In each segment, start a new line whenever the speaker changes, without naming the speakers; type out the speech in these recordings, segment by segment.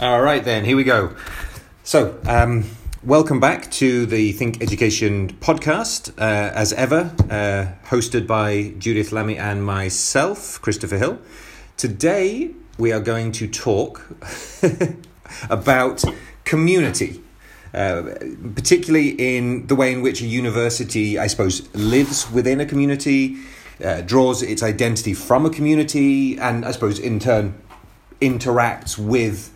All right, then, here we go. So, um, welcome back to the Think Education podcast, uh, as ever, uh, hosted by Judith Lamie and myself, Christopher Hill. Today, we are going to talk about community. Uh, particularly in the way in which a university, I suppose, lives within a community, uh, draws its identity from a community, and I suppose in turn interacts with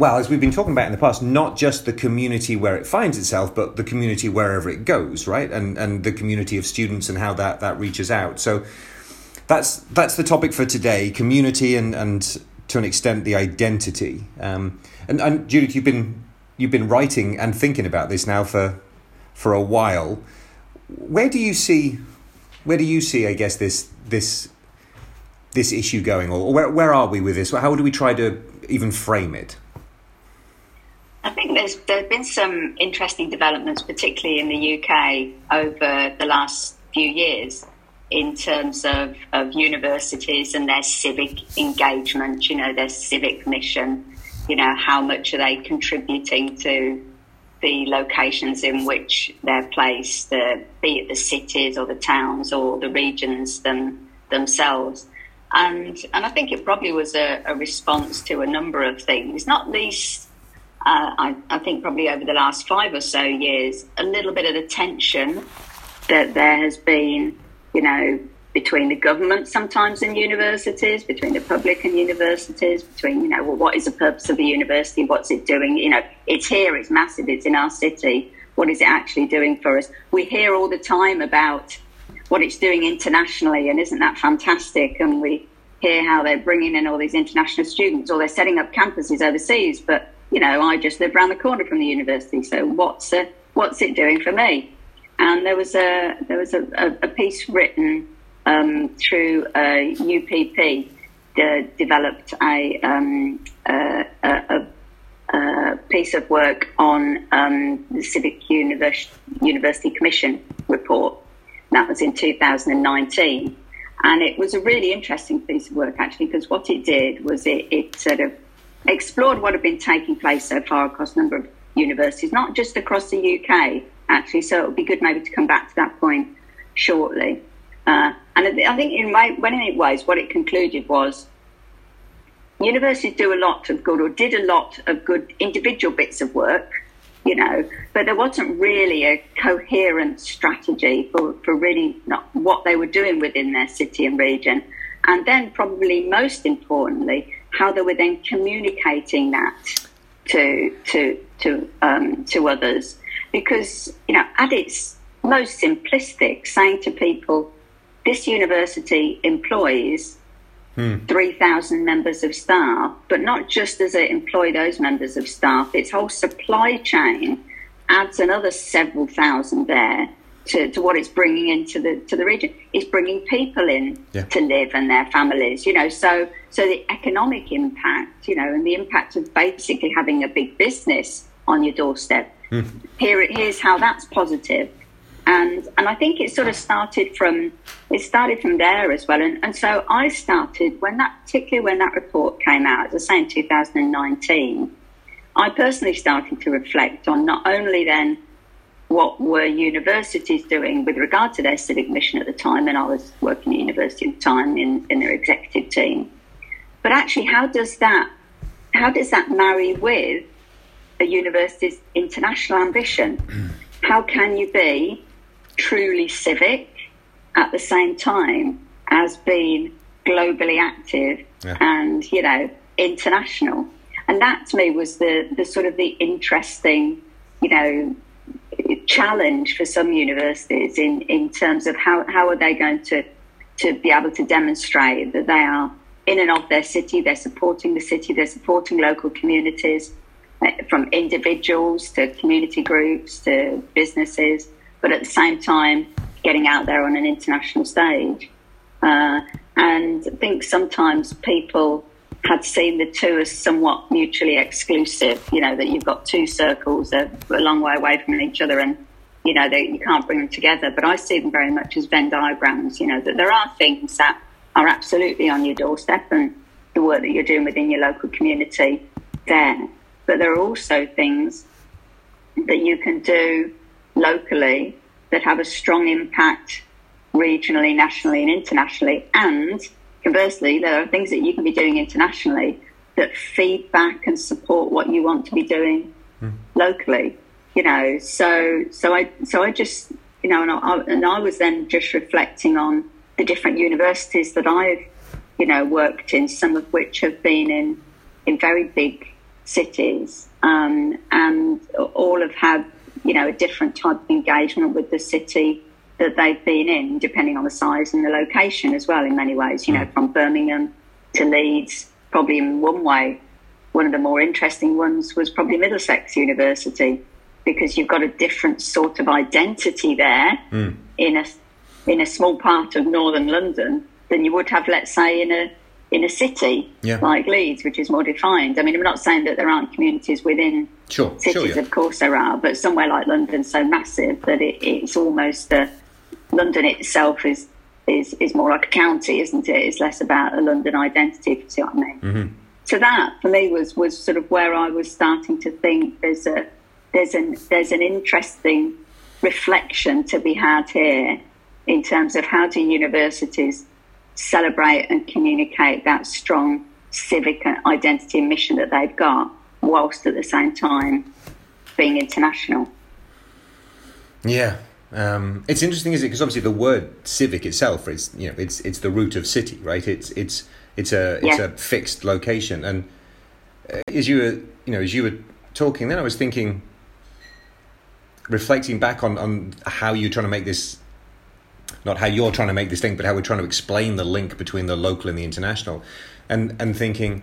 well, as we've been talking about in the past, not just the community where it finds itself, but the community wherever it goes, right? And and the community of students and how that that reaches out. So that's that's the topic for today: community and and to an extent the identity. Um, and and Judith, you've been you've been writing and thinking about this now for for a while. Where do you see where do you see, I guess, this this this issue going, or where where are we with this? How do we try to even frame it?
I think there's there have been some interesting developments, particularly in the UK, over the last few years in terms of, of universities and their civic engagement, you know, their civic mission, you know, how much are they contributing to the locations in which they're placed, the, be it the cities or the towns or the regions them, themselves. And, and I think it probably was a, a response to a number of things, not least uh, I, I, think probably over the last five or so years, a little bit of the tension that there has been, you know, between the government sometimes and universities, between the public and universities, between, you know, well, what is the purpose of a university? What's it doing? You know, it's here, it's massive, it's in our city. What is it actually doing for us? We hear all the time about what it's doing internationally, and isn't that fantastic? And we hear how they're bringing in all these international students or they're setting up campuses overseas, but you know, I just live around the corner from the university, so what's uh, what's it doing for me? And there was a there was a, a, a piece written um, through uh, UPP that developed a, um, a, a, a, piece of work on um, the Civic University, University Commission report. That was in 2019. And it was a really interesting piece of work, actually, because what it did was it, it sort of explored what had been taking place so far across a number of universities, not just across the UK, actually. So it would be good maybe to come back to that point shortly. Uh, and I think in my, when it was, what it concluded was universities do a lot of good or did a lot of good individual bits of work, you know, but there wasn't really a coherent strategy for, for really what they were doing within their city and region. And then probably most importantly, how they were then communicating that to to to um, to others. Because you know, at its most simplistic, saying to people, this university employs hmm. 3,000 members of staff, but not just does it employ those members of staff, its whole supply chain adds another several thousand there to, to what it's bringing into the to the region. It's bringing people in yeah. to live and their families, you know. So so the economic impact, you know, and the impact of basically having a big business on your doorstep. Mm. Here here's how that's positive. And and I think it sort of started from it started from there as well. And and so I started when that particularly when that report came out, as I say in 2019, I personally started to reflect on not only then what were universities doing with regard to their civic mission at the time, and I was working at university at the time in, in their executive team. But actually, how does that how does that marry with a university's international ambition? How can you be truly civic at the same time as being globally active yeah. and you know international? And that to me was the the sort of the interesting, you know, challenge for some universities in, in terms of how, how are they going to, to be able to demonstrate that they are in and of their city, they're supporting the city, they're supporting local communities, uh, from individuals to community groups to businesses, but at the same time, getting out there on an international stage. Uh, and I think sometimes people had seen the two as somewhat mutually exclusive. You know that you've got two circles a long way away from each other, and you know they, you can't bring them together. But I see them very much as Venn diagrams. You know that there are things that are absolutely on your doorstep, and the work that you're doing within your local community there. But there are also things that you can do locally that have a strong impact regionally, nationally, and internationally. And conversely, there are things that you can be doing internationally that feed back and support what you want to be doing mm. locally. You know, so so I so I just you know, and I, and I was then just reflecting on the different universities that I've you know worked in, some of which have been in in very big cities, um, and all have had you know a different type of engagement with the city that they've been in, depending on the size and the location as well. In many ways, you know, mm. from Birmingham to Leeds, probably in one way. One of the more interesting ones was probably Middlesex University because you've got a different sort of identity there mm. in a in a small part of northern London than you would have, let's say, in a in a city yeah. like Leeds, which is more defined. I mean, I'm not saying that there aren't communities within
sure,
cities,
sure, yeah.
of course there are, but somewhere like London, so massive that it, it's almost a, London itself is, is is more like a county, isn't it? It's less about a London identity, if you see what I mean. Mm-hmm. So that for me was was sort of where I was starting to think there's a there's an there's an interesting reflection to be had here in terms of how do universities celebrate and communicate that strong civic identity and mission that they've got, whilst at the same time being international.
Yeah, um, it's interesting, is it? Because obviously the word civic itself is you know it's it's the root of city, right? It's it's it's a it's yeah. a fixed location, and uh, as you were you know as you were talking, then I was thinking, reflecting back on on how you're trying to make this not how you're trying to make this link, but how we're trying to explain the link between the local and the international, and and thinking.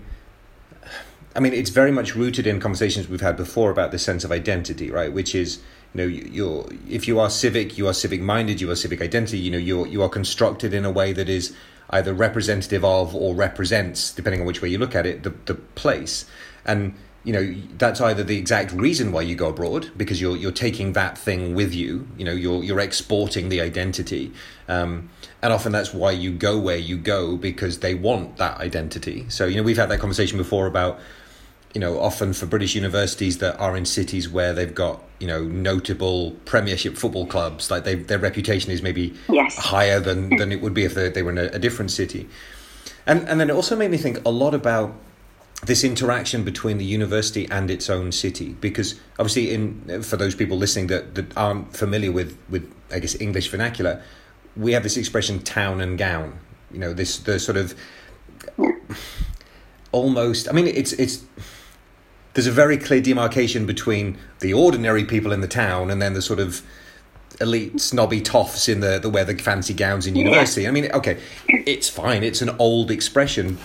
I mean, it's very much rooted in conversations we've had before about the sense of identity, right? Which is, you know, you're if you are civic, you are civic minded, you are civic identity. You know, you you are constructed in a way that is either representative of or represents, depending on which way you look at it, the the place. And you know that's either the exact reason why you go abroad because you're you're taking that thing with you you know you're you're exporting the identity um, and often that's why you go where you go because they want that identity so you know we've had that conversation before about you know often for British universities that are in cities where they've got you know notable Premiership football clubs like they, their reputation is maybe
yes.
higher than than it would be if they, they were in a, a different city and and then it also made me think a lot about this interaction between the university and its own city because obviously in for those people listening that, that aren't familiar with with I guess English vernacular we have this expression town and gown you know this the sort of almost I mean it's it's there's a very clear demarcation between the ordinary people in the town and then the sort of elite snobby toffs in the the wear the fancy gowns in university yeah. I mean okay it's fine it's an old expression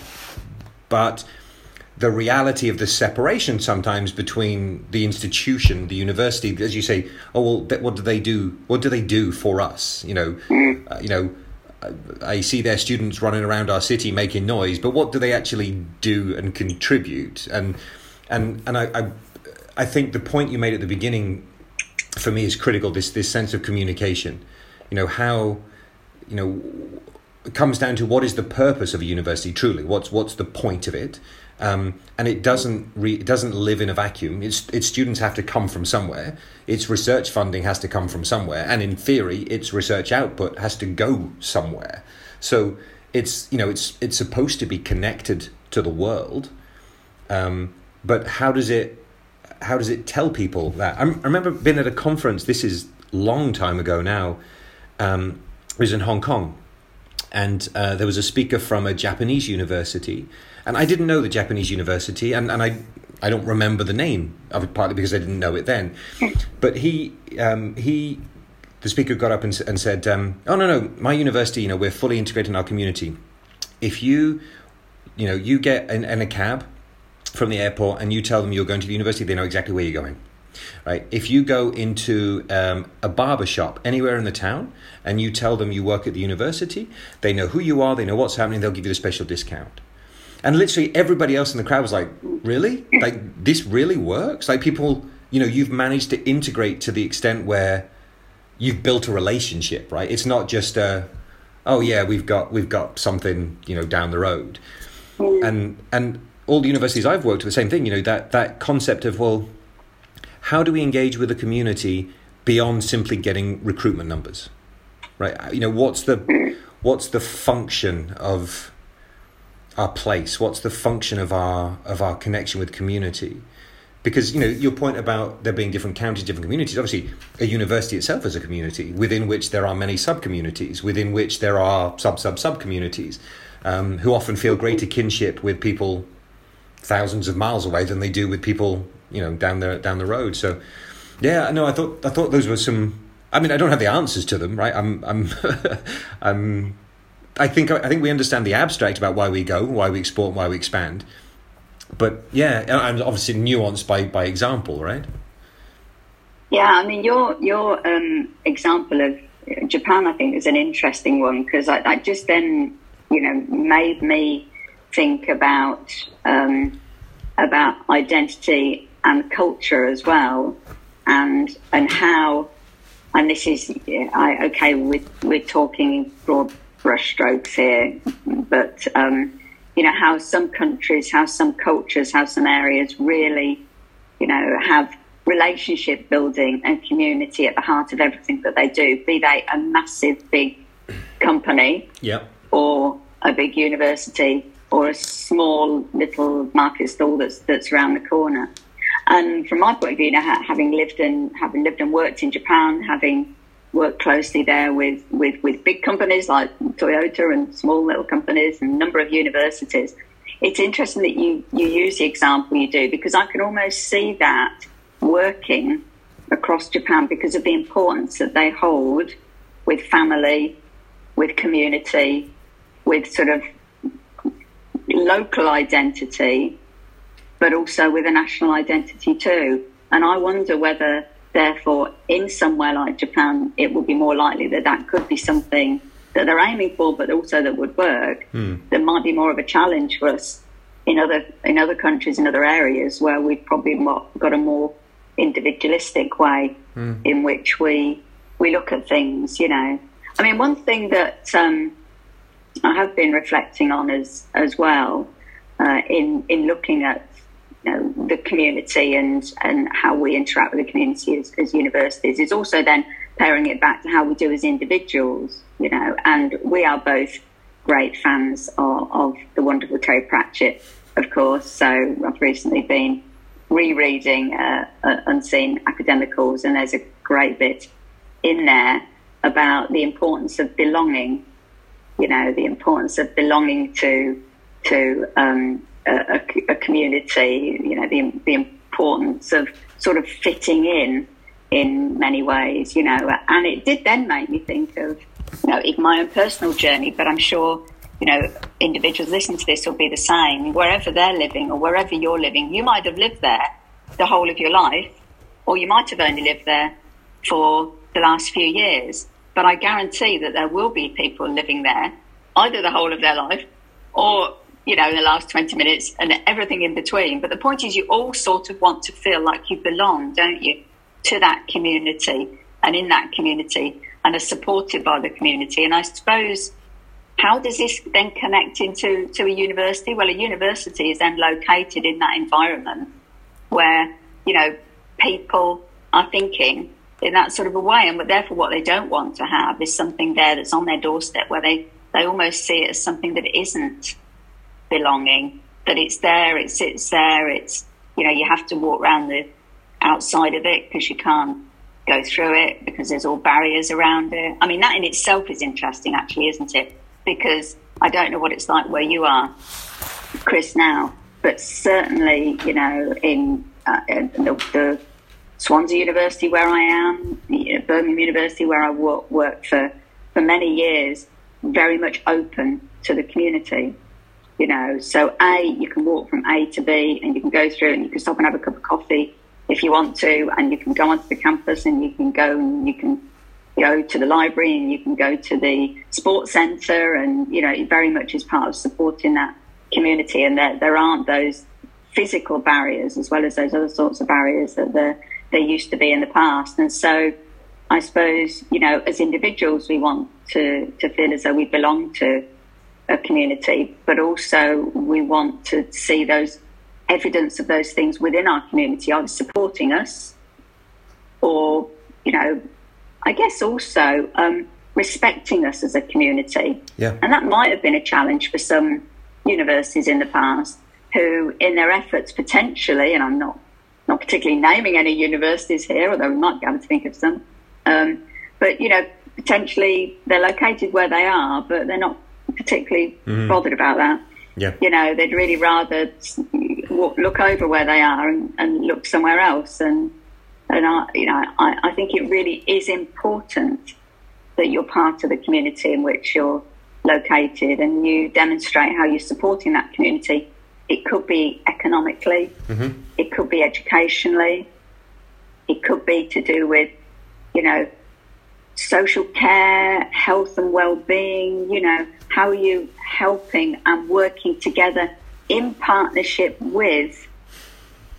but the reality of the separation sometimes between the institution, the university, as you say, oh well, what do they do? What do they do for us? You know, uh, you know, I see their students running around our city making noise, but what do they actually do and contribute? And and and I, I, I think the point you made at the beginning for me is critical. This this sense of communication. You know how, you know, it comes down to what is the purpose of a university truly. What's what's the point of it? Um, and it doesn't re- it doesn't live in a vacuum. Its its students have to come from somewhere. Its research funding has to come from somewhere, and in theory, its research output has to go somewhere. So it's you know it's it's supposed to be connected to the world, um, but how does it how does it tell people that? I, remember being at a conference. This is long time ago now. Um, it was in Hong Kong, and uh, there was a speaker from a Japanese university and I didn't know the Japanese university, and, and I I don't remember the name of it partly because I didn't know it then. But he um, he the speaker got up and, and said, um, "Oh no no, my university, you know, we're fully integrated in our community. If you you know you get in, in a cab from the airport and you tell them you're going to the university, they know exactly where you're going." right? If you go into um, a barber shop anywhere in the town and you tell them you work at the university, they know who you are, they know what's happening, they'll give you a special discount. And literally everybody else in the crowd was like, really? Like, this really works? Like, people, you know, you've managed to integrate to the extent where you've built a relationship, right? It's not just a, oh yeah, we've got we've got something, you know, down the road. And and all the universities I've worked with, the same thing. You know that that concept of well, how do we engage with the community beyond simply getting recruitment numbers, right? You know, what's the what's the function of our place? What's the function of our of our connection with community? Because you know your point about there being different counties, different communities. Obviously, a university itself is a community within which there are many sub communities, within which there are sub sub sub communities, um, who often feel greater kinship with people thousands of miles away than they do with people you know down the down the road. So yeah, no, I thought I thought those were some. I mean, I don't have the answers to them, right? I'm I'm I'm. I think I think we understand the abstract about why we go, why we export, why we expand. But yeah, and obviously nuanced by by example, right?
Yeah, I mean your your um, example of Japan, I think, is an interesting one because I, I, just then you know made me think about um, about identity and culture as well, and and how, and this is I, okay. We're we're talking broad brushstrokes here, but um, you know how some countries, how some cultures, how some areas really, you know, have relationship building and community at the heart of everything that they do. Be they a massive big company,
yeah.
or a big university, or a small little market stall that's that's around the corner. And from my point of view, having lived and having lived and worked in Japan, having worked closely there with, with, with big companies like Toyota and small little companies and a number of universities, it's interesting that you, you use the example you do because I can almost see that working across Japan because of the importance that they hold with family, with community, with sort of local identity, but also with a national identity too. And I wonder whether, therefore, in somewhere like Japan, it would be more likely that that could be something that they're aiming for, but also that would work. Mm. That might be more of a challenge for us in other in other countries, in other areas where we've probably got a more individualistic way mm. in which we we look at things. You know, I mean, one thing that um, I have been reflecting on as as well uh, in in looking at you know, the community and and how we interact with the community as, as universities is also then pairing it back to how we do as individuals. You know, and we are both great fans of, of the wonderful Terry Pratchett, of course. So I've recently been rereading uh, uh, Unseen Academicals, and there's a great bit in there about the importance of belonging you know, the importance of belonging to to um, a, a, community, you know, the, the importance of sort of fitting in in many ways, you know, and it did then make me think of, you know, my own personal journey, but I'm sure, you know, individuals listening to this will be the same. Wherever they're living or wherever you're living, you might have lived there the whole of your life, or you might have only lived there for the last few years. But I guarantee that there will be people living there either the whole of their life or, you know, in the last 20 minutes and everything in between. But the point is, you all sort of want to feel like you belong, don't you, to that community and in that community and are supported by the community. And I suppose, how does this then connect into to a university? Well, a university is then located in that environment where, you know, people are thinking in that sort of a way. And therefore, what they don't want to have is something there that's on their doorstep where they, they almost see it as something that isn't belonging, that it's there, it sits there, it's, you know, you have to walk around the outside of it because you can't go through it because there's all barriers around it. I mean, that in itself is interesting, actually, isn't it? Because I don't know what it's like where you are, Chris, now, but certainly, you know, in, uh, the, the Swansea University where I am, Birmingham University where I work, worked for, for many years, very much open to the community. You know, so A, you can walk from A to B and you can go through and you can stop and have a cup of coffee if you want to, and you can go onto the campus and you can go and you can go to the library and you can go to the sports centre and, you know, it very much is part of supporting that community and there, there aren't those physical barriers as well as those other sorts of barriers that there there used to be in the past. And so I suppose, you know, as individuals, we want to, to feel as though we belong to a community, but also we want to see those evidence of those things within our community, either supporting us or, you know, I guess also um, respecting us as a community.
Yeah.
And that might have been a challenge for some universities in the past who, in their efforts potentially, and I'm not not particularly naming any universities here, although we might be able to think of some, um, but you know, potentially they're located where they are, but they're not particularly mm-hmm. bothered about that.
Yeah.
You know, they'd really rather look over where they are and, and look somewhere else. And and I, you know, I, I think it really is important that you're part of the community in which you're located and you demonstrate how you're supporting that community. It could be economically, mm-hmm. it could be educationally, it could be to do with, you know, social care, health and well-being. You know, how are you helping and working together in partnership with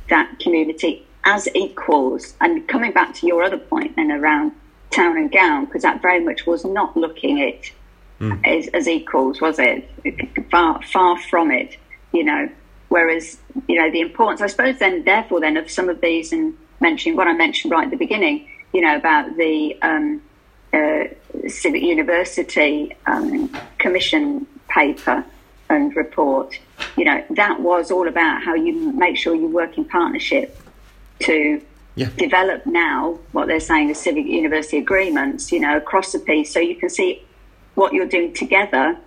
that community as equals? And coming back to your other point then around town and gown, because that very much was not looking at mm. as, as equals, was it? Far, far from it, you know. Whereas, you know, the importance, I suppose, then, therefore, then, of some of these, and mentioning what I mentioned right at the beginning, you know, about the um, uh, Civic University um, Commission paper and report, you know, that was all about how you make sure you work in partnership to yeah. develop now what they're saying the civic university agreements, you know, across the piece so you can see what you're doing together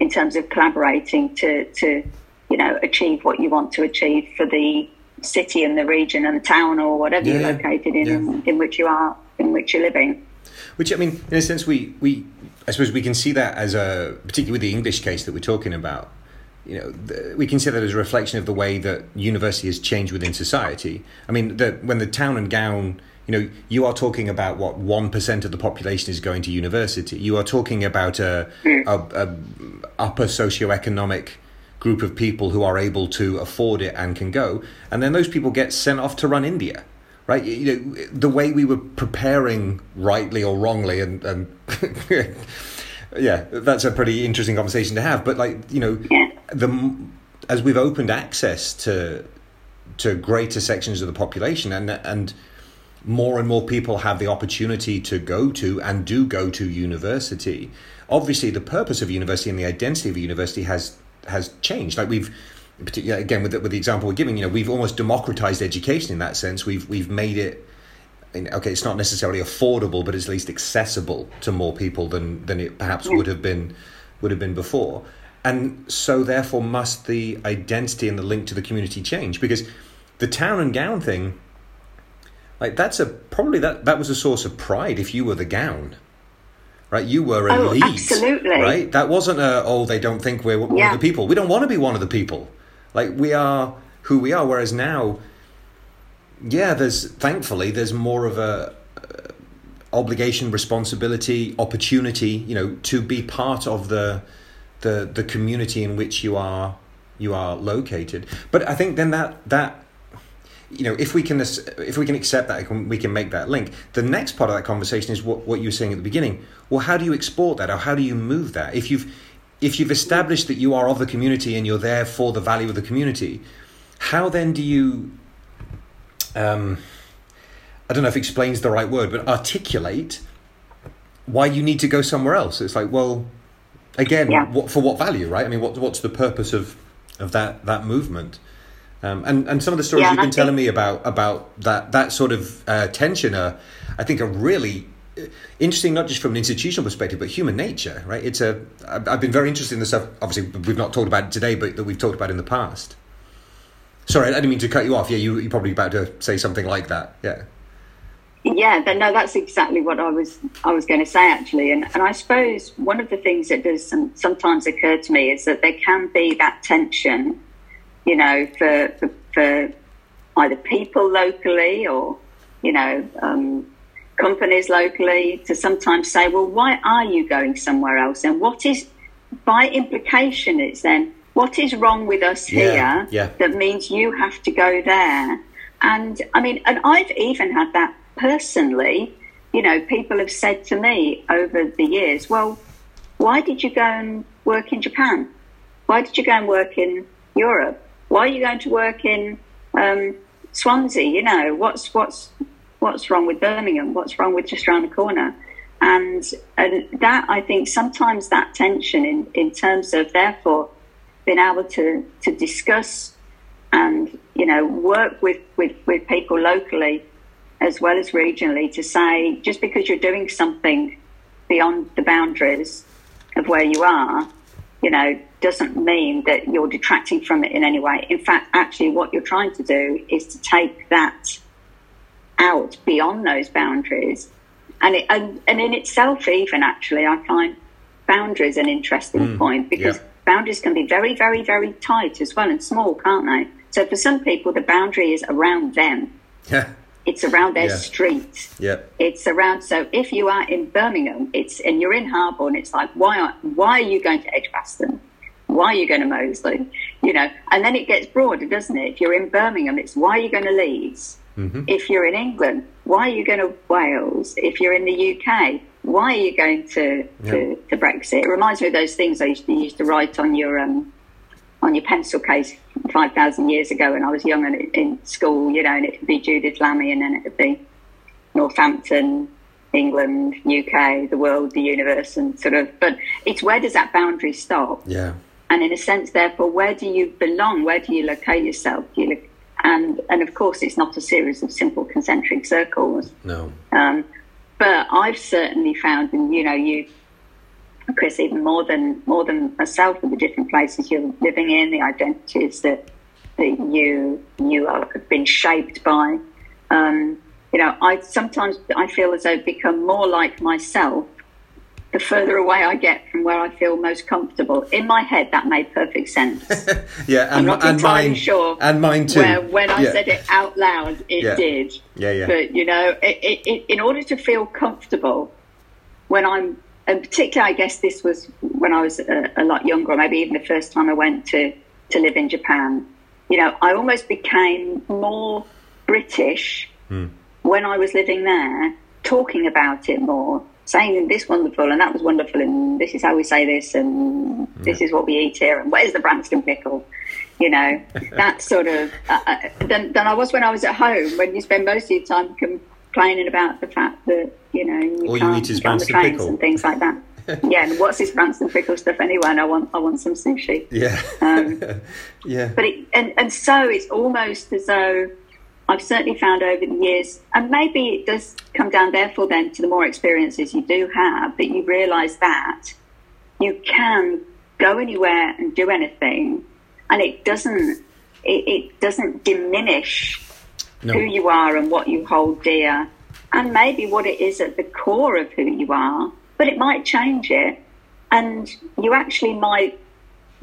in terms of collaborating to, to you know, achieve what you want to achieve for the city and the region and the town or whatever yeah, you're located in, yeah. in which you are, in which you're living.
Which I mean, in a sense, we, we I suppose we can see that as a particularly with the English case that we're talking about you know, the, we can see that as a reflection of the way that university has changed within society. I mean, the, when the town and gown, you know, you are talking about what one percent of the population is going to university. You are talking about a, hmm. a, a upper socioeconomic group of people who are able to afford it and can go, and then those people get sent off to run India. Right, you know the way we were preparing, rightly or wrongly, and, and yeah, that's a pretty interesting conversation to have. But like you know,
yeah.
the as we've opened access to to greater sections of the population, and and more and more people have the opportunity to go to and do go to university. Obviously, the purpose of university and the identity of university has has changed. Like we've particularly again with the, with the example we're giving, you know, we've almost democratized education in that sense. We've we've made it okay, it's not necessarily affordable, but it's at least accessible to more people than than it perhaps would have been would have been before. And so, therefore, must the identity and the link to the community change? Because the town and gown thing, like that's a probably that that was a source of pride if you were the gown, right? You were a
oh, absolutely,
right? That wasn't a oh they don't think we're one yeah. of the people. We don't want to be one of the people. Like we are who we are. Whereas now yeah, there's thankfully there's more of a uh, obligation, responsibility, opportunity, you know, to be part of the the the community in which you are you are located. But I think then that that you know if we can if we can accept that we can make that link the next part of that conversation is what, what you were saying at the beginning well how do you export that or how do you move that if you've if you've established that you are of the community and you're there for the value of the community how then do you um, I don't know if explains the right word, but articulate why you need to go somewhere else. It's like, well, again, yeah. what, for what value, right? I mean, what, what's the purpose of of that that movement? Um, and and some of the stories yeah, you've been telling me about about that that sort of uh, tension are, I think, are really uh, interesting, not just from an institutional perspective, but human nature, right? It's a. I've been very interested in the stuff. Obviously, we've not talked about it today, but that we've talked about in the past. Sorry, I didn't mean to cut you off. Yeah, you, you're probably about to say something like that. Yeah.
Yeah, but no, that's exactly what I was I was going to say actually, and and I suppose one of the things that does some, sometimes occur to me is that there can be that tension, you know, for for, for either people locally or you know um, companies locally to sometimes say, well, why are you going somewhere else? And what is by implication? It's then what is wrong with us yeah, here
yeah.
that means you have to go there? And I mean, and I've even had that personally. You know, people have said to me over the years, well, why did you go and work in Japan? Why did you go and work in Europe? Why are you going to work in um, Swansea? You know, what's what's what's wrong with Birmingham? What's wrong with just around the corner? And and that I think sometimes that tension in, in terms of therefore being able to, to discuss and you know work with, with, with people locally as well as regionally to say just because you're doing something beyond the boundaries of where you are, you know, doesn't mean that you're detracting from it in any way. In fact, actually, what you're trying to do is to take that out beyond those boundaries. And, it, and, and in itself, even actually, I find boundaries an interesting mm, point because yeah. boundaries can be very, very, very tight as well and small, can't they? So for some people, the boundary is around them.
Yeah.
It's around their yeah. street.
Yeah.
It's around. So if you are in Birmingham, it's and you're in Harborne, it's like why are why are you going to Edgbaston? Why are you going to Moseley? You know, and then it gets broader, doesn't it? If you're in Birmingham, it's why are you going to Leeds? Mm-hmm. If you're in England, why are you going to Wales? If you're in the UK, why are you going to, to, yeah. to Brexit? It reminds me of those things I used to, used to write on your um, on your pencil case 5,000 years ago when I was young and in school, you know, and it could be Judith Lamie and then it would be Northampton, England, UK, the world, the universe, and sort of, but it's where does that boundary stop?
Yeah.
And in a sense, therefore, where do you belong? Where do you locate yourself? Do you look, and, and of course, it's not a series of simple concentric circles.
No.
Um, but I've certainly found, and you know, you Chris, even more than more than myself, with the different places you're living in, the identities that that you you are, have been shaped by. Um, you know, I sometimes I feel as though I've become more like myself the further away I get from where I feel most comfortable. In my head, that made perfect sense.
yeah, and,
I'm not
and
entirely
mine,
sure.
And mine too.
Where, when I
yeah.
said it out loud, it
yeah.
did.
Yeah, yeah.
But you know, it, it, in order to feel comfortable, when I'm and particularly, I guess this was when I was a, a, lot younger, or maybe even the first time I went to, to live in Japan. You know, I almost became more British mm. when I was living there, talking about it more, saying this wonderful and that was wonderful, and this is how we say this, and yeah. this is what we eat here, and where's the Branston pickle? You know, that sort of uh, uh, than, than I was when I was at home, when you spend most of your time complaining about the fact that you know you
All you eat is Branston pickle.
and things like that. yeah, and what's this Branston pickle stuff anyway? And I want I want some sushi.
Yeah,
um,
yeah.
But it, and and so it's almost as though I've certainly found over the years, and maybe it does come down therefore then to the more experiences you do have that you realise that you can go anywhere and do anything, and it doesn't it, it doesn't diminish
No.
who you are and what you hold dear, and maybe what it is at the core of who you are, but it might change it. And you actually might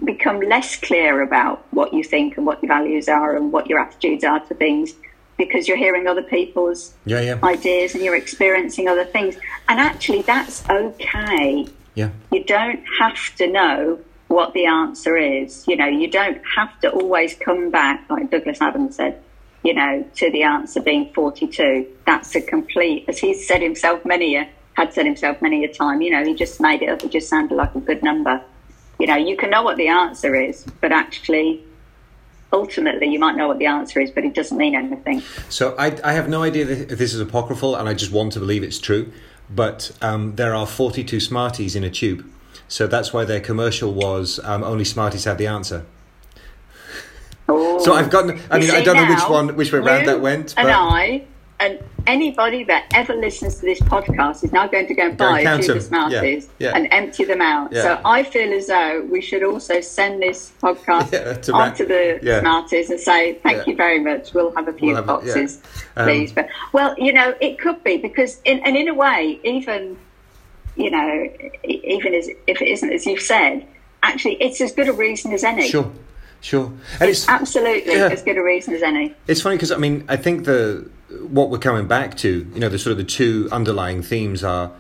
become less clear about what you think and what your values are and what your attitudes are to things because you're hearing other people's
Yeah, yeah.
ideas and you're experiencing other things. And actually, that's okay.
Yeah.
You don't have to know what the answer is. You know, you don't have to always come back, like Douglas Adams said, you know, to the answer being 42. That's a complete, as he's said himself many a, had said himself many a time, you know, he just made it up. It just sounded like a good number. You know, you can know what the answer is, but actually, ultimately, you might know what the answer is, but it doesn't mean anything.
So I, I have no idea if this is apocryphal, and I just want to believe it's true. But um, there are 42 Smarties in a tube. So that's why their commercial was um, only Smarties have the answer.
Oh.
So I've gotten. I mean, I don't know which one, which way round that went.
And
But
I, and anybody that ever listens to this podcast is now going to go and buy a tube
them.
of Smarties
Yeah, yeah.
and empty them out.
Yeah.
So I feel as though we should also send this podcast
Yeah, to
the. Smarties and say, thank you very much. We'll have a few
We'll have
boxes,
Um,
please. But, well, you know, it could be because, in, and in a way, even, you know, even as, if it isn't as you've said, actually, it's as good a reason as any.
sure, sure, and it's
Absolutely
Yeah.
as good a reason as any.
It's funny because I mean I think the what we're coming back to, you know, the sort of the two underlying themes are,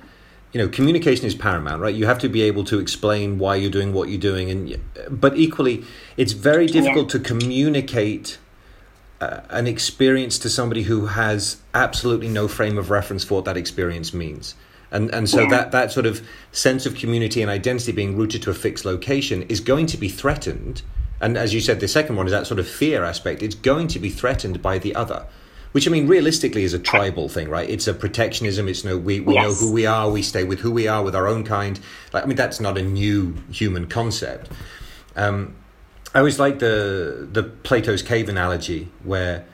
you know, communication is paramount, right? You have to be able to explain why you're doing what you're doing, and but equally, it's very difficult to communicate uh, an experience to somebody who has absolutely no frame of reference for what that experience means. And and so
Yeah.
that that sort of sense of community and identity being rooted to a fixed location is going to be threatened. And as you said, the second one is that sort of fear aspect. It's going to be threatened by the other. Which I mean, realistically, is a tribal thing, right? It's a protectionism. It's no, we, we know who we are. We stay with who we are, with our own kind. Like, I mean, that's not a new human concept. Um, I always like the the Plato's cave analogy, where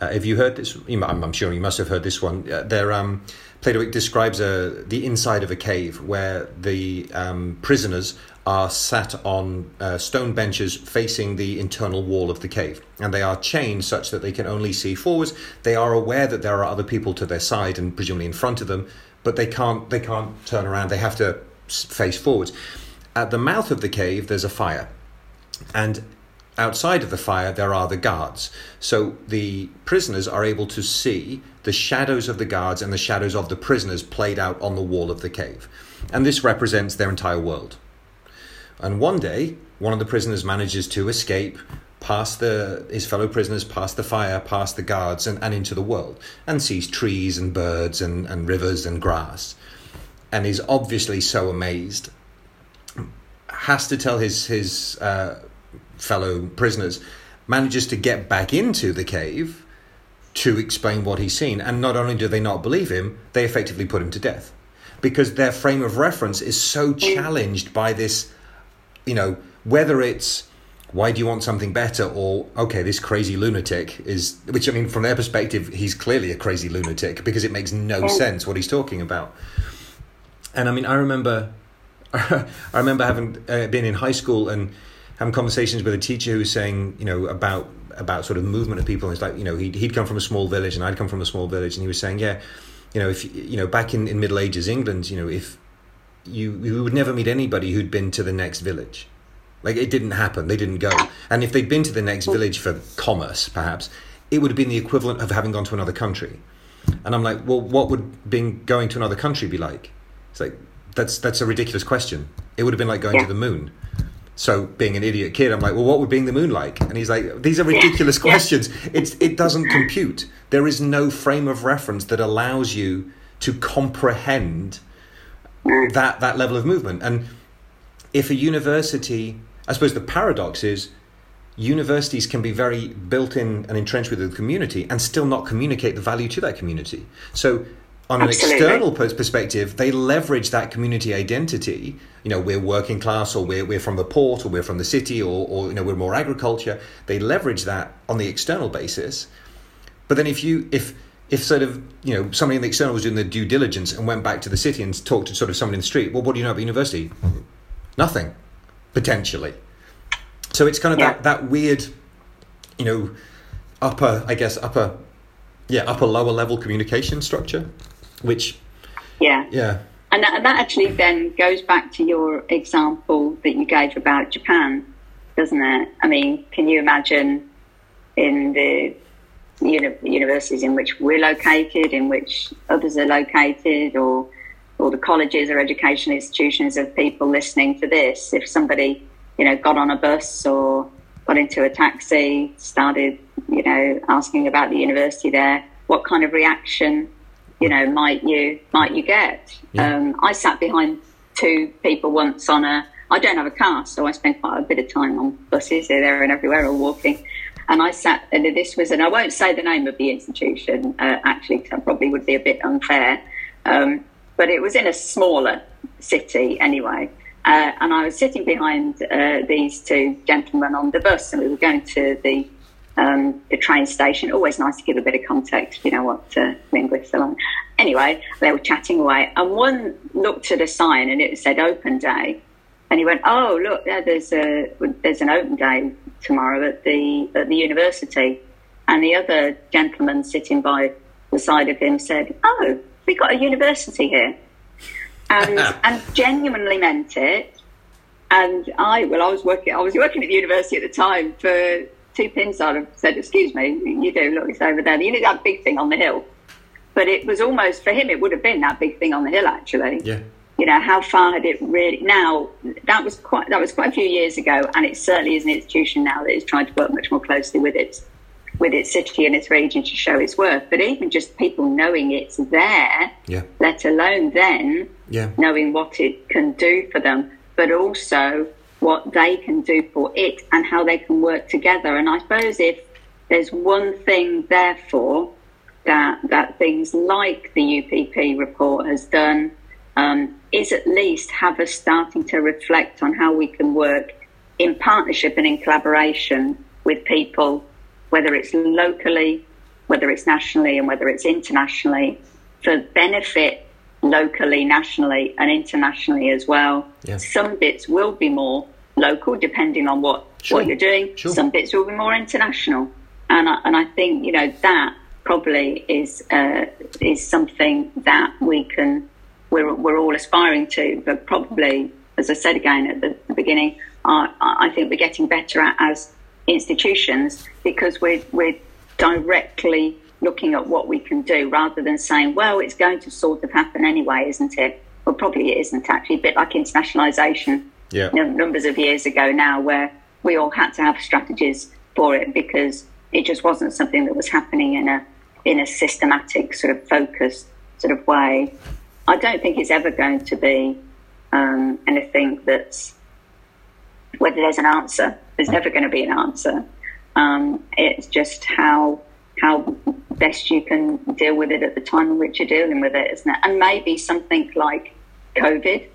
uh, have you heard this? You, I'm, I'm sure you must have heard this one. Uh, there, um, Plato describes a, the inside of a cave where the um, prisoners are sat on uh, stone benches facing the internal wall of the cave, and they are chained such that they can only see forwards. They are aware that there are other people to their side and presumably in front of them, but they can't they can't turn around. They have to face forwards. At the mouth of the cave, there's a fire and outside of the fire there are the guards so the prisoners are able to see the shadows of the guards and the shadows of the prisoners played out on the wall of the cave and this represents their entire world and one day one of the prisoners manages to escape past the his fellow prisoners past the fire past the guards and, and into the world and sees trees and birds and, and rivers and grass and is obviously so amazed. Has to tell his his uh, fellow prisoners, manages to get back into the cave to explain what he's seen, and not only do they not believe him, they effectively put him to death. Because their frame of reference is so challenged by this, you know, whether it's why do you want something better or okay this crazy lunatic is which i mean from their perspective he's clearly a crazy lunatic because it makes no sense what he's talking about and i mean i remember I remember having uh, been in high school and having conversations with a teacher who was saying, you know, about about sort of movement of people. And it's like, you know, he'd, he'd come from a small village and I'd come from a small village, and he was saying, yeah, you know, if you know, back in, in Middle Ages England, you know, if you you would never meet anybody who'd been to the next village. Like it didn't happen. They didn't go. And if they'd been to the next village for commerce, perhaps, it would have been the equivalent of having gone to another country. And I'm like, well, what would being going to another country be like? It's like that's that's a ridiculous question. It would have been like going
Yeah.
to the moon. So being an idiot kid, I'm like, well, what would being the moon like? And he's like, these are ridiculous
Yeah.
questions. It's it doesn't compute. There is no frame of reference that allows you to comprehend Mm. that that level of movement. And if a university, I suppose the paradox is universities can be very built in and entrenched with the community and still not communicate the value to that community. So on an
Absolutely.
external pers- perspective, they leverage that community identity. You know, we're working class, or we're, we're from the port, or we're from the city, or, or you know, we're more agriculture. They leverage that on the external basis. But then, if you if if sort of you know somebody in the external was doing the due diligence and went back to the city and talked to sort of someone in the street, well, what do you know about university? Nothing, potentially. So it's kind of
Yeah.
that that weird, you know, upper I guess upper, yeah, upper lower level communication structure, which
Yeah.
yeah
And that, and that actually then goes back to your example that you gave about Japan, doesn't it? I mean, can you imagine in the uni- universities in which we're located, in which others are located, or or the colleges or educational institutions of people listening to this, if somebody, you know, got on a bus or got into a taxi, started, you know, asking about the university there, what kind of reaction, you know, might you might you get?
Yeah.
Um, I sat behind two people once on a. I don't have a car, so I spend quite a bit of time on buses. They're there and everywhere, or walking. And I sat, and this was, and I won't say the name of the institution, uh, actually, 'cause that probably would be a bit unfair. Um, but it was in a smaller city anyway. Uh, and I was sitting behind uh, these two gentlemen on the bus, and we were going to the um, the train station. Always nice to give a bit of context, you know what uh, linguists are like. Anyway, they were chatting away, and one looked at a sign and it said "Open Day," and he went, "Oh, look, there, there's a there's an open day tomorrow at the at the university." And the other gentleman sitting by the side of him said, "Oh, we got a university here," and and genuinely meant it. And I, well, I was working, I was working at the university at the time for two pins. I'd have said, "Excuse me, you do look, it's over there. You know that big thing on the hill." But it was almost for him. It would have been that big thing on the hill, actually
yeah
you know how far had it really now that was quite that was quite a few years ago and it certainly is an institution now that is trying to work much more closely with its with its city and its region to show its worth. But even just people knowing it's there,
Yeah.
let alone then
Yeah.
knowing what it can do for them, but also what they can do for it and how they can work together. And I suppose if there's one thing, therefore, that that things like the UPP report has done um, is at least have us starting to reflect on how we can work in partnership and in collaboration with people, whether it's locally, whether it's nationally, and whether it's internationally, for benefit locally, nationally, and internationally as well.
Yeah.
Some bits will be more local, depending on what,
Sure.
what you're doing.
Sure.
Some bits will be more international, and I, and I think you know that probably is uh, is something that we can we're we're all aspiring to, but probably, as I said again at the, the beginning, I, I think we're getting better at as institutions because we're we're directly looking at what we can do rather than saying, well, it's going to sort of happen anyway, isn't it? Well, probably it isn't actually. A bit like internationalisation
Yeah.
numbers of years ago now, where we all had to have strategies for it because it just wasn't something that was happening in a in a systematic sort of focused sort of way. I don't think it's ever going to be um, anything that's whether there's an answer. There's never going to be an answer. Um, it's just how how best you can deal with it at the time in which you're dealing with it, isn't it? And maybe something like COVID,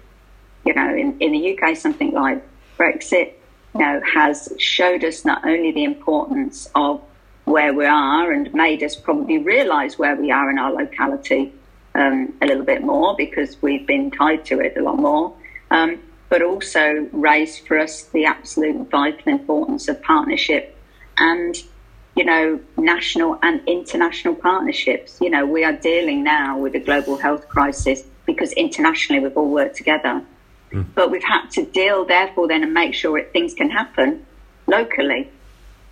you know, in, in the UK, something like Brexit, you know, has showed us not only the importance of where we are and made us probably realise where we are in our locality um, a little bit more because we've been tied to it a lot more, um, but also raised for us the absolute vital importance of partnership and you know, national and international partnerships. You know, we are dealing now with a global health crisis because internationally we've all worked together. But we've had to deal, therefore, then and make sure that things can happen locally,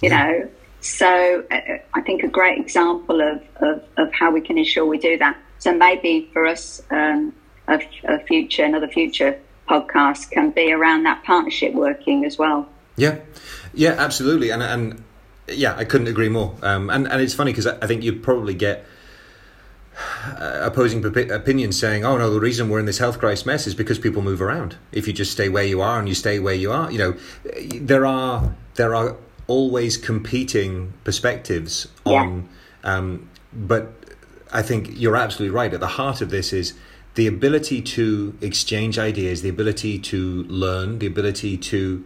you know. So uh, I think a great example of, of, of how we can ensure we do that. So maybe for us, um, a, a future, another future podcast can be around that partnership working as well.
Yeah, yeah, absolutely, and and yeah, I couldn't agree more. Um, and and it's funny because I, think you'd probably get uh, opposing opinions saying, "Oh no, the reason we're in this health crisis mess is because people move around. If you just stay where you are and you stay where you are, you know, there are there are always competing perspectives on, um, but I think you're absolutely right. At the heart of this is the ability to exchange ideas, the ability to learn, the ability to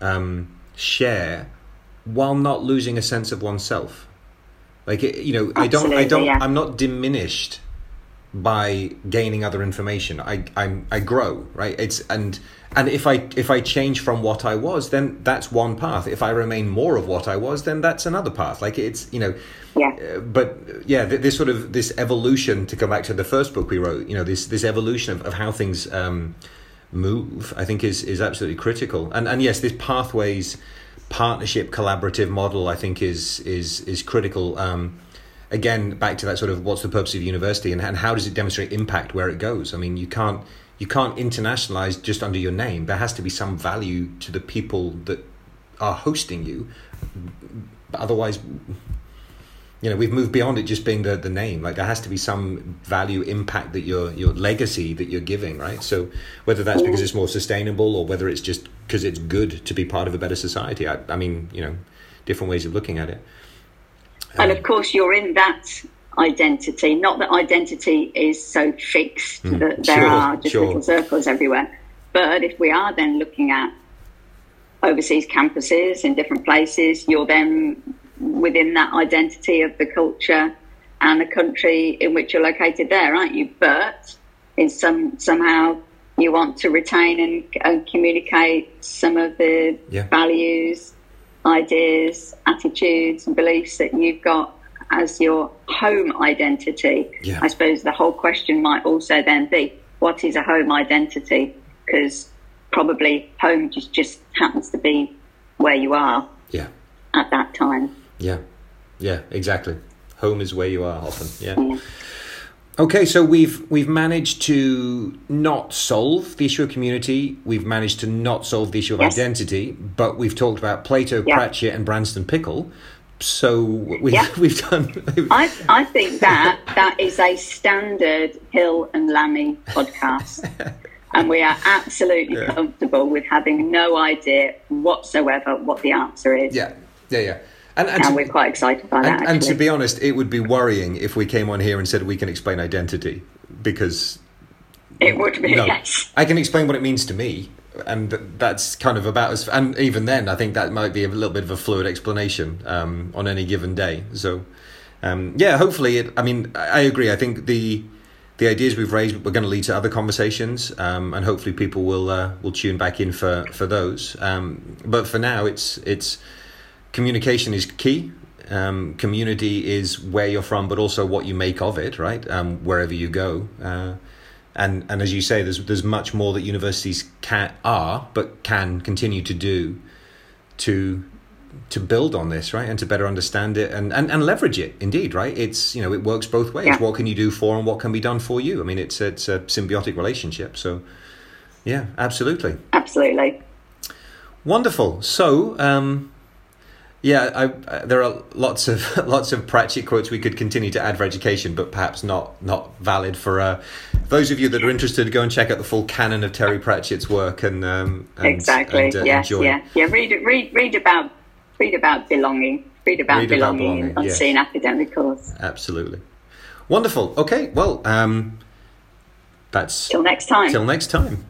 um, share, while not losing a sense of oneself. Like you know, I don't, I don't,
yeah.
I'm not diminished by gaining other information. I, I'm, I grow, right? It's and and if I if I change from what I was, then that's one path. If I remain more of what I was, then that's another path. Like it's you know,
Yeah.
uh, but yeah, th- this sort of this evolution to come back to the first book we wrote. You know, this this evolution of, of how things um, move. I think is is absolutely critical. And and yes, this pathways partnership collaborative model. I think is is is critical. Um, again, back to that sort of what's the purpose of university and, and how does it demonstrate impact where it goes? I mean, you can't you can't internationalize just under your name. There has to be some value to the people that are hosting you. but Otherwise, you know, we've moved beyond it just being the, the name. Like there has to be some value impact that your your legacy that you're giving, right? So whether that's because it's more sustainable or whether it's just because it's good to be part of a better society. I, I mean, you know, different ways of looking at it.
And of um, course, you're in that identity. Not that identity is so fixed hmm. that there.
Sure,
are just
sure.
little circles everywhere. But if we are then looking at overseas campuses in different places, you're then within that identity of the culture and the country in which you're located there, aren't you? But in some somehow you want to retain and, and communicate some of the
Yeah.
values, ideas, attitudes, and beliefs that you've got as your home identity.
Yeah.
I suppose the whole question might also then be what is a home identity? Because probably home just, just happens to be where you are
Yeah,
at that time.
yeah, yeah, exactly. Home is where you are often. Yeah.
Yeah.
Okay, so we've we've managed to not solve the issue of community. We've managed to not solve the issue of
Yes.
identity, but we've talked about Plato,
Yeah.
Pratchett, and Branston Pickle. So we,
Yeah.
we've done.
I, I think that that is a standard Hill and Lamie podcast. And we are absolutely
Yeah.
comfortable with having no idea whatsoever what the answer is.
yeah, yeah, yeah. And, and,
And
to,
we're quite excited by that.
and, and to be honest, it would be worrying if we came on here and said we can explain identity because
it would be,
no,
yes.
I can explain what it means to me, and that's kind of about as. And even then, I think that might be a little bit of a fluid explanation um, on any given day. So, um, yeah, hopefully, it. I mean, I I agree. I think the the ideas we've raised we're going to lead to other conversations, um, and hopefully, people will uh, will tune back in for for those. Um, but for now, it's it's communication is key. Um, community is where you're from, but also what you make of it, right? Um, wherever you go. Uh, and and as you say, there's there's much more that universities can are, but can continue to do to to build on this, right, and to better understand it and, and, and leverage it. Indeed, right? It's you know it works both ways.
Yeah.
What can you do for and what can be done for you? I mean, it's it's a symbiotic relationship. So, yeah, absolutely.
Absolutely.
Wonderful. So, um, yeah, I, uh, there are lots of lots of Pratchett quotes we could continue to add for education, but perhaps not not valid for uh, those of you that are interested. Go and check out the full canon of Terry Pratchett's work and, um, and
exactly.
and, uh,
yes.
enjoy.
Yeah. Yeah. Read. Read. Read about. Read about belonging. Read about
Read about
belonging,
belonging,
on
yes.
Seeing Academic Course.
Absolutely. Wonderful. Okay. Well, um, that's
Till next time.
till next time.